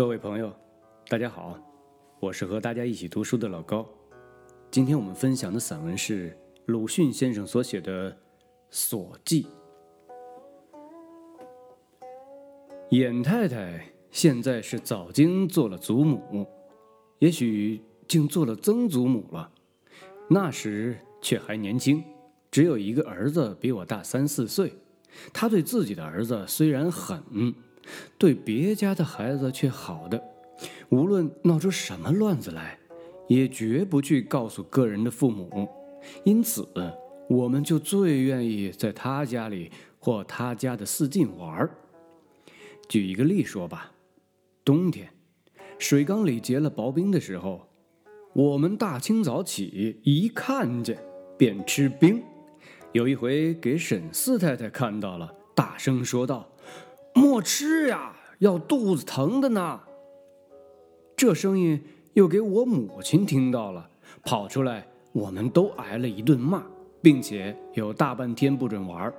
各位朋友，大家好，我是和大家一起读书的老高。今天我们分享的散文是鲁迅先生所写的《所记》。演太太现在是早经做了祖母，也许竟做了曾祖母了。那时却还年轻，只有一个儿子比我大三四岁。他对自己的儿子虽然狠。对别家的孩子却好的，无论闹出什么乱子来，也绝不去告诉个人的父母。因此，我们就最愿意在他家里或他家的四近玩举一个例说吧，冬天，水缸里结了薄冰的时候，我们大清早起一看见便吃冰。有一回给沈四太太看到了，大声说道。莫吃呀，要肚子疼的呢。这声音又给我母亲听到了，跑出来，我们都挨了一顿骂，并且有大半天不准玩。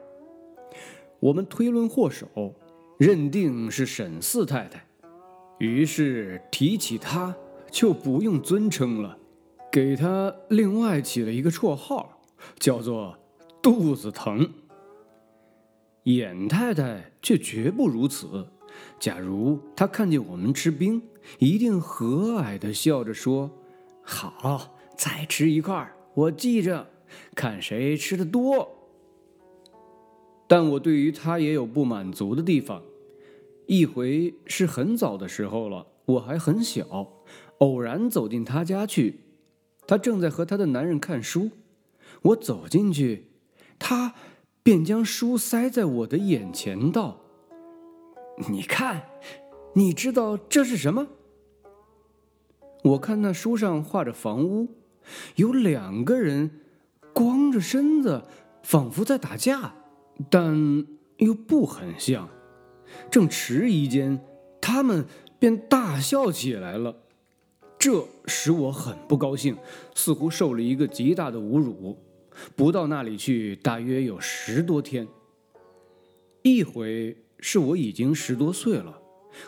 我们推论祸首，认定是沈四太太，于是提起她就不用尊称了，给她另外起了一个绰号，叫做“肚子疼”。演太太却绝不如此。假如她看见我们吃冰，一定和蔼地笑着说：“好，再吃一块，我记着，看谁吃的多。”但我对于她也有不满足的地方。一回是很早的时候了，我还很小，偶然走进她家去，她正在和她的男人看书。我走进去，她。便将书塞在我的眼前，道：“你看，你知道这是什么？”我看那书上画着房屋，有两个人光着身子，仿佛在打架，但又不很像。正迟疑间，他们便大笑起来了，这使我很不高兴，似乎受了一个极大的侮辱。不到那里去，大约有十多天。一回是我已经十多岁了，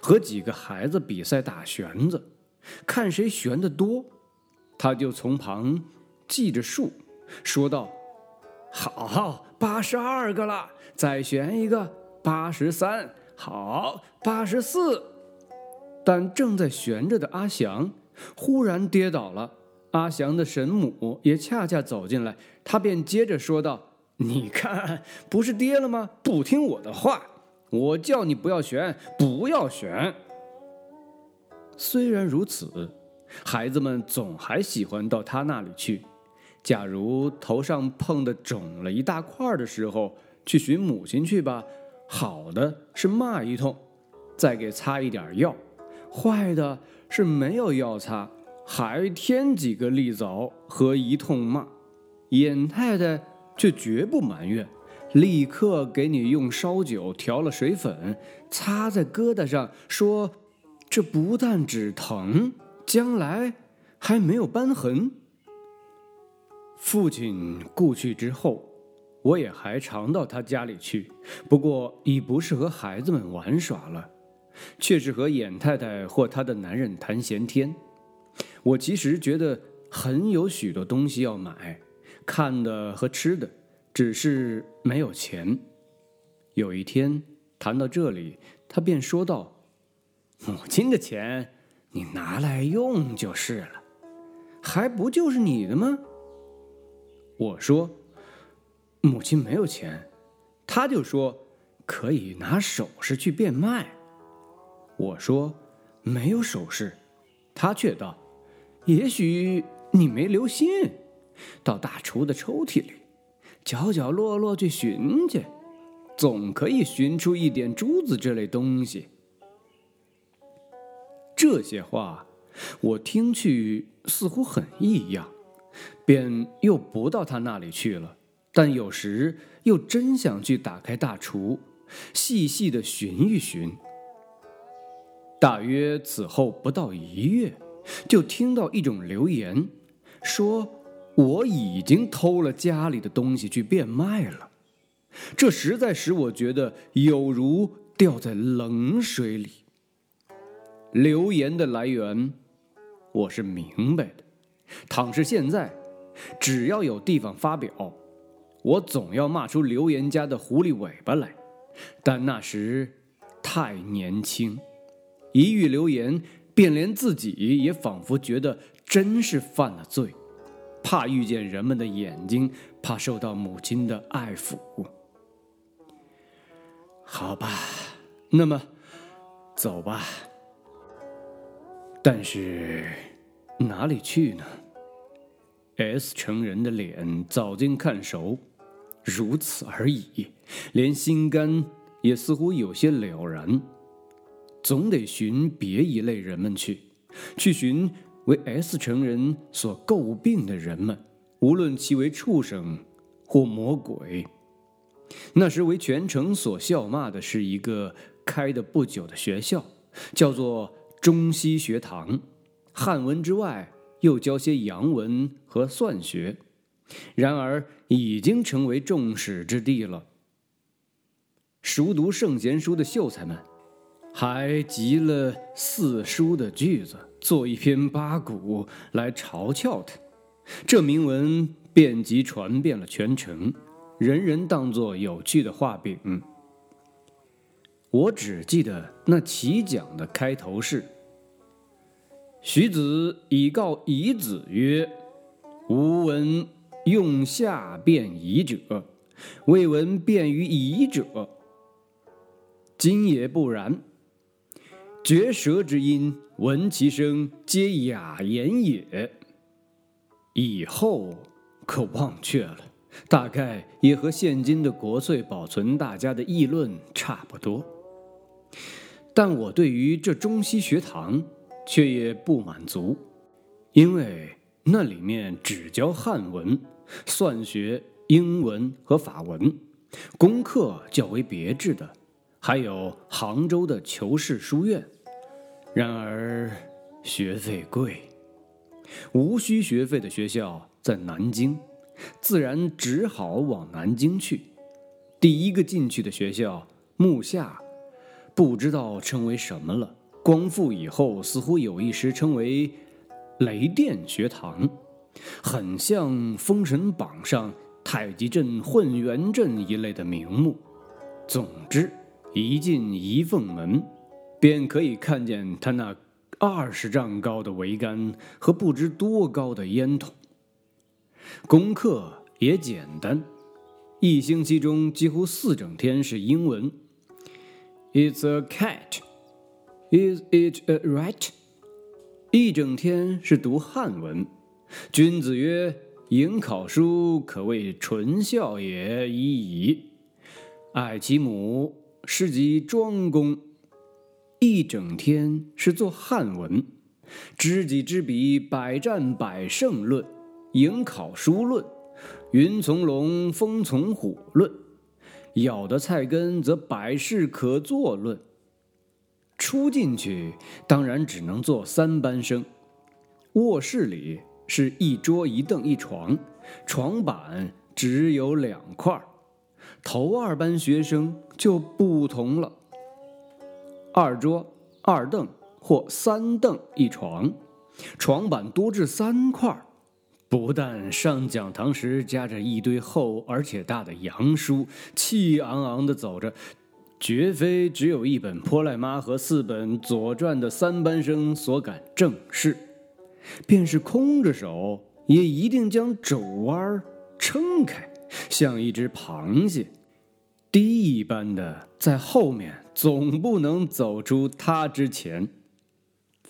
和几个孩子比赛打旋子，看谁旋得多，他就从旁记着数，说道：“好，八十二个了，再旋一个，八十三，好，八十四。”但正在旋着的阿祥忽然跌倒了。阿祥的神母也恰恰走进来，他便接着说道：“你看，不是跌了吗？不听我的话，我叫你不要选，不要选。”虽然如此，孩子们总还喜欢到他那里去。假如头上碰的肿了一大块的时候，去寻母亲去吧。好的是骂一通，再给擦一点药；坏的是没有药擦。还添几个利枣和一通骂，演太太却绝不埋怨，立刻给你用烧酒调了水粉，擦在疙瘩上，说：“这不但止疼，将来还没有斑痕。”父亲故去之后，我也还常到他家里去，不过已不是和孩子们玩耍了，却是和演太太或她的男人谈闲天。我其实觉得很有许多东西要买，看的和吃的，只是没有钱。有一天谈到这里，他便说道：“母亲的钱，你拿来用就是了，还不就是你的吗？”我说：“母亲没有钱。”他就说：“可以拿首饰去变卖。”我说：“没有首饰。”他却道。也许你没留心，到大厨的抽屉里，角角落落去寻去，总可以寻出一点珠子这类东西。这些话我听去似乎很异样，便又不到他那里去了。但有时又真想去打开大厨，细细的寻一寻。大约此后不到一月。就听到一种流言，说我已经偷了家里的东西去变卖了，这实在使我觉得有如掉在冷水里。流言的来源，我是明白的。倘是现在，只要有地方发表，我总要骂出流言家的狐狸尾巴来。但那时太年轻，一遇流言，便连自己也仿佛觉得真是犯了罪，怕遇见人们的眼睛，怕受到母亲的爱抚。好吧，那么走吧。但是哪里去呢？S 成人的脸早经看熟，如此而已，连心肝也似乎有些了然。总得寻别一类人们去，去寻为 S 城人所诟病的人们，无论其为畜生或魔鬼。那时为全城所笑骂的是一个开的不久的学校，叫做中西学堂，汉文之外又教些洋文和算学。然而已经成为众矢之的了。熟读圣贤书的秀才们，还集了四书的句子，做一篇八股来嘲笑他。这铭文便即传遍了全城。人人当作有趣的画饼。我只记得那起讲的开头是：“徐子以告夷子曰：‘吾闻用下变夷者，未闻便于夷者。今也不然。绝舌之音，闻其声，皆雅言也。’以后可忘却了。”大概也和现今的国粹保存大家的议论差不多，但我对于这中西学堂却也不满足，因为那里面只教汉文、算学、英文和法文，功课较为别致的，还有杭州的求是书院。然而学费贵，无需学费的学校在南京。自然只好往南京去。第一个进去的学校木下，不知道称为什么了。光复以后，似乎有一时称为雷电学堂，很像《封神榜》上太极阵、混元阵一类的名目。总之，一进仪凤门，便可以看见他那二十丈高的桅杆和不知多高的烟筒。功课也简单，一星期中几乎四整天是英文。It's a cat. Is it a rat? 一整天是读汉文。君子曰：“迎考书，可谓纯孝也已矣。”爱其母，是及庄公。一整天是做汉文。知己知彼，百战百胜论。迎考书论，云从龙，风从虎论，咬的菜根则百事可做论。初进去当然只能做三班生，卧室里是一桌一凳一床，床板只有两块头二班学生就不同了，二桌二凳或三凳一床，床板多至三块不但上讲堂时夹着一堆厚而且大的洋书，气昂昂地走着，绝非只有一本《泼赖妈》和四本《左传》的三班生所敢正视，便是空着手，也一定将肘弯撑开，像一只螃蟹。低一般的在后面，总不能走出他之前。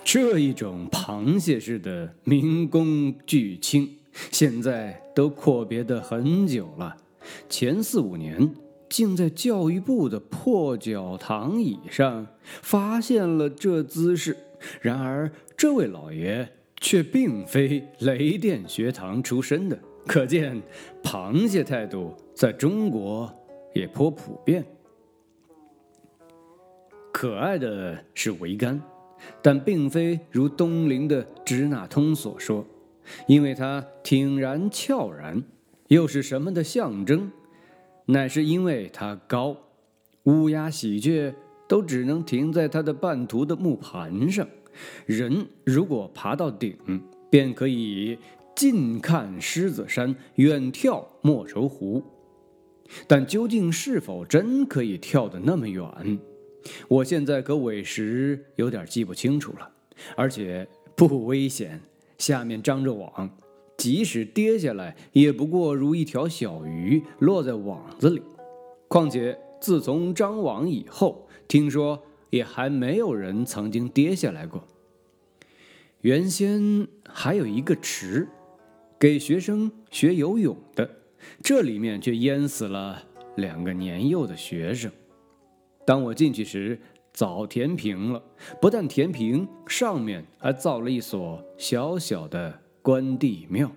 这一种螃蟹式的民工巨卿，现在都阔别的很久了。前四五年，竟在教育部的破脚堂椅上发现了这姿势。然而，这位老爷却并非雷电学堂出身的，可见螃蟹态度在中国也颇普遍。可爱的是桅杆。但并非如东陵的支那通所说，因为它挺然翘然，又是什么的象征？乃是因为它高，乌鸦喜鹊都只能停在它的半途的木盘上。人如果爬到顶，便可以近看狮子山，远眺莫愁湖。但究竟是否真可以跳得那么远，我现在可委实有点记不清楚了。而且不危险，下面张着网，即使跌下来，也不过如一条小鱼落在网子里。况且自从张网以后，听说也还没有人曾经跌下来过。原先还有一个池，给学生学游泳的，这里面却淹死了两个年幼的学生。当我进去时，早填平了，不但填平，上面还造了一所小小的关帝庙。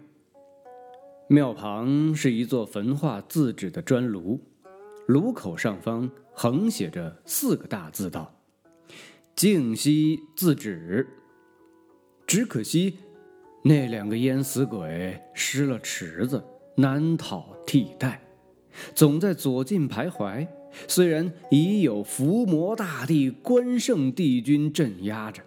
庙旁是一座焚化字纸的砖炉，炉口上方横写着四个大字道：“净息字纸。”只可惜，那两个淹死鬼失了池子，难讨替代，总在左近徘徊。虽然已有伏魔大帝、关圣帝君镇压着，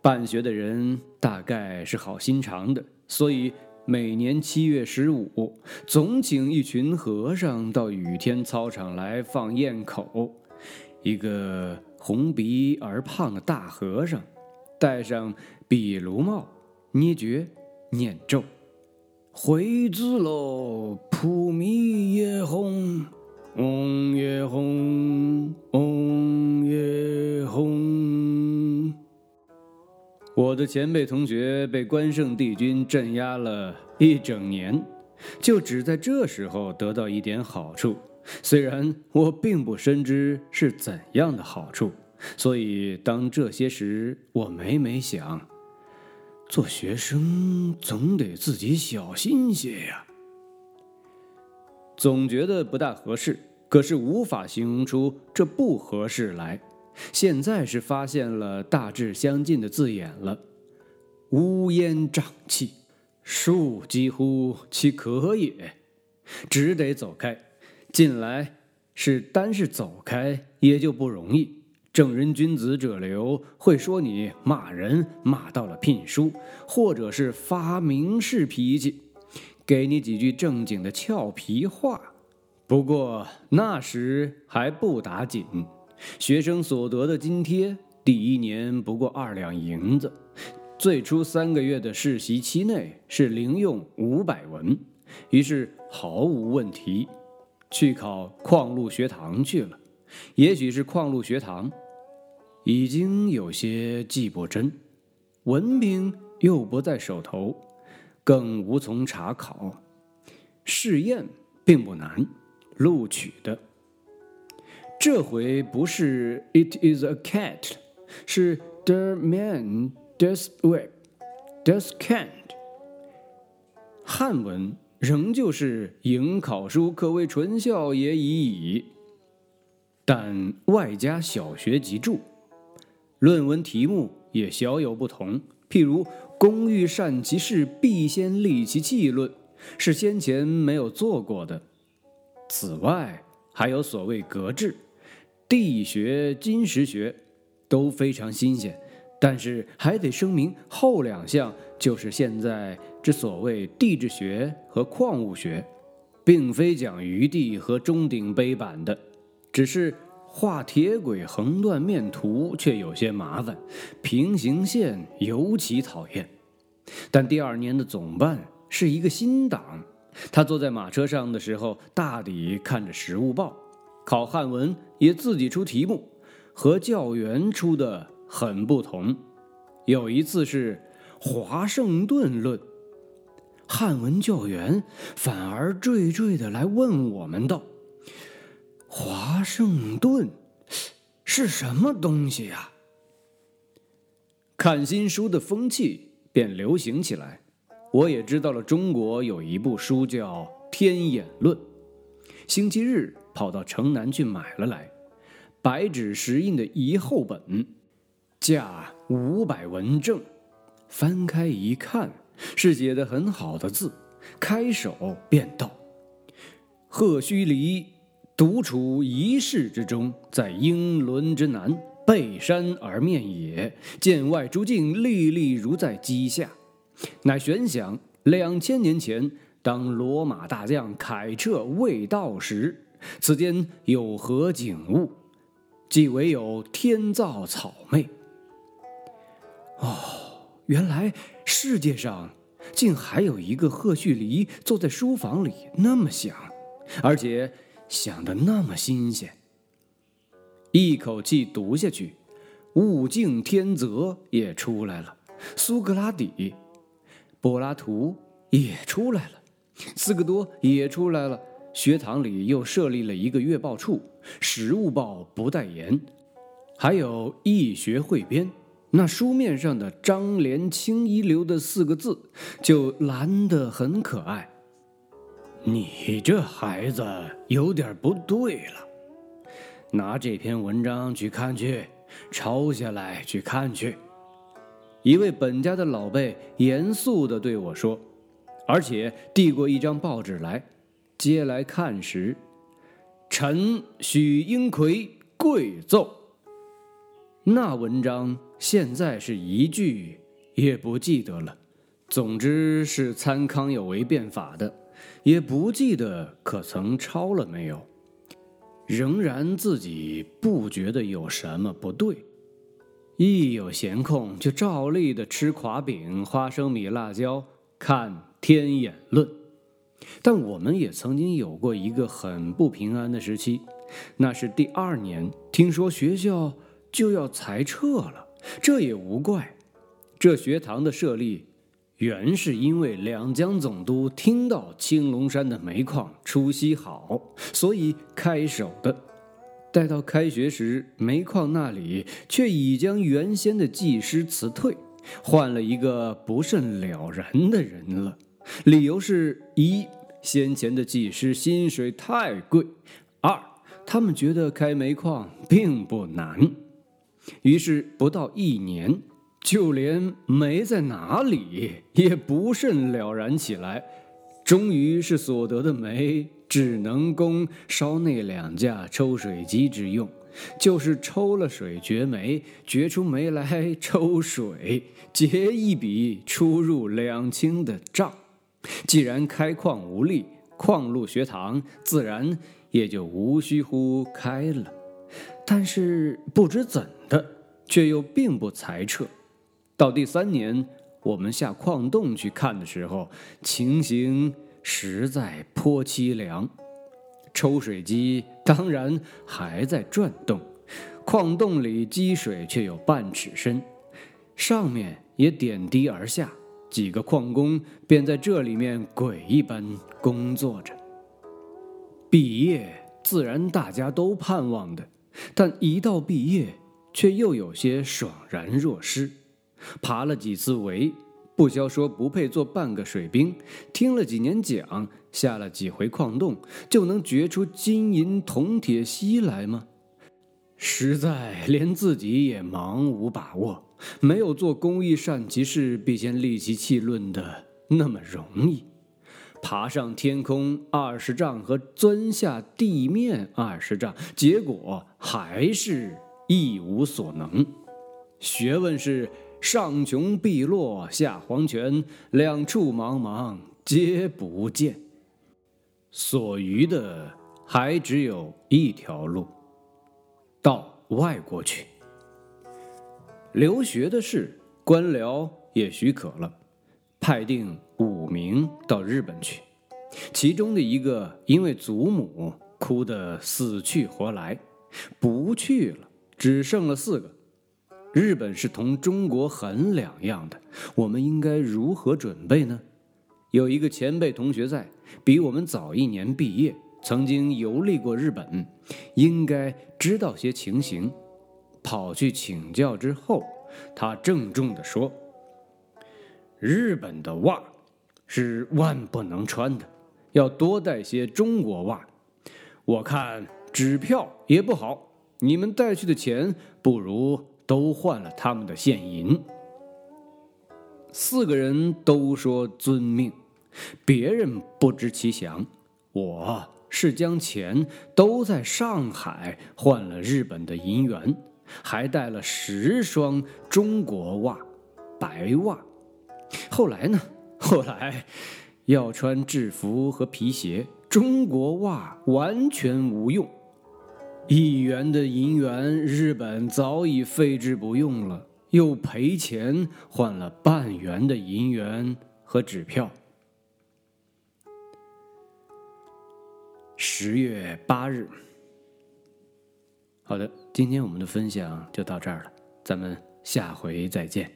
办学的人大概是好心肠的，所以每年七月十五，总请一群和尚到雨天操场来放焰口。一个红鼻而胖的大和尚。戴上比卢帽，捏诀念咒，回字喽，普弥耶吽，嗡耶吽，嗡耶吽。我的前辈同学被关圣帝君镇压了一整年，就只在这时候得到一点好处，虽然我并不深知是怎样的好处。所以，当这些时，我每每想，做学生总得自己小心些呀。总觉得不大合适，可是无法形容出这不合适来。现在是发现了大致相近的字眼了：乌烟瘴气，树几乎其可也，只得走开。近来是单是走开，也就不容易。正人君子者流，会说你骂人骂到了聘书，或者是发明式脾气，给你几句正经的俏皮话。不过那时还不打紧，学生所得的津贴，第一年不过二两银子，最初三个月的实习期内是零用五百文，于是毫无问题，去考矿路学堂去了。也许是矿路学堂。已经有些记不真，文凭又不在手头，更无从查考。试验并不难，录取的。这回不是 "It is a cat"，是 "The man des web, des can't"。汉文仍旧是迎考书，可谓纯孝也已矣。但外加小学集注。论文题目也小有不同，譬如“工欲善其事，必先利其器”论，是先前没有做过的。此外，还有所谓格致、地学、金石学，都非常新鲜。但是还得声明，后两项就是现在之所谓地质学和矿物学，并非讲余地和钟鼎碑版的，只是。画铁轨横断面图却有些麻烦，平行线尤其讨厌。但第二年的总办是一个新党，他坐在马车上的时候，大抵看着《时务报》，考汉文也自己出题目，和教员出的很不同。有一次是《华盛顿论》，汉文教员反而惴惴的来问我们道。华盛顿是什么东西呀？看新书的风气便流行起来，我也知道了中国有一部书叫《天演论》，星期日跑到城南去买了来，白纸石印的一厚本，价五百文正。翻开一看，是写的很好的字，开首便道：“贺胥黎。”独处一室之中，在英伦之南，背山而面也。见外诸境，历历如在机下。乃悬想两千年前，当罗马大将凯彻未到时，此间有何景物？即唯有天造草昧。哦，原来世界上竟还有一个赫胥黎坐在书房里那么想，而且想的那么新鲜。一口气读下去，物竞天择也出来了，苏格拉底、柏拉图也出来了，斯科多也出来了。学堂里又设立了一个月报处，实物报不代言，还有易学汇编。那书面上的张连清一流的四个字，就蓝得很可爱。你这孩子有点不对了，拿这篇文章去看去，抄下来去看去。一位本家的老辈严肃地对我说，而且递过一张报纸来。接来看时，臣许英奎跪奏。那文章现在是一句也不记得了。总之是参康有为变法的，也不记得可曾抄了没有。仍然自己不觉得有什么不对，一有闲空就照例的吃垮饼、花生米、辣椒，看《天演论》。但我们也曾经有过一个很不平安的时期，那是第二年，听说学校就要裁撤了，这也无怪。这学堂的设立，原是因为两江总督听到青龙山的煤矿出息好，所以开手的。待到开学时，煤矿那里却已将原先的技师辞退，换了一个不甚了然的人了。理由是：一，先前的技师薪水太贵；二，他们觉得开煤矿并不难。于是不到一年，就连煤在哪里也不甚了然起来。终于是所得的煤只能供烧那两架抽水机之用，就是抽了水掘煤，掘出煤来抽水，结一笔出入两清的账。既然开矿无力，矿路学堂自然也就无需乎开了。但是不知怎的，却又并不裁撤。到第三年，我们下矿洞去看的时候，情形实在颇凄凉。抽水机当然还在转动，矿洞里积水却有半尺深，上面也点滴而下。几个矿工便在这里面鬼一般工作着。毕业自然大家都盼望的，但一到毕业，却又有些爽然若失。爬了几次围，不消说不配做半个水兵；听了几年讲，下了几回矿洞，就能掘出金银铜铁锡来吗？实在连自己也茫无把握。没有做公益善其事必先利其器论的那么容易，爬上天空二十丈和钻下地面二十丈，结果还是一无所能。学问是上穷碧落下黄泉，两处茫茫皆不见。所余的还只有一条路，到外国去。留学的事，官僚也许可了，派定五名到日本去，其中的一个因为祖母哭得死去活来，不去了，只剩了四个。日本是同中国很两样的，我们应该如何准备呢？有一个前辈同学在，比我们早一年毕业，曾经游历过日本，应该知道些情形。跑去请教之后，他郑重地说：“日本的袜是万不能穿的，要多带些中国袜。我看纸票也不好，你们带去的钱不如都换了他们的现银。”四个人都说遵命，别人不知其详，我是将钱都在上海换了日本的银元，还带了十双中国袜，白袜。后来呢？后来要穿制服和皮鞋，中国袜完全无用。一元的银元，日本早已废置不用了，又赔钱换了半元的银元和纸票。十月八日，好的，今天我们的分享就到这儿了，咱们下回再见。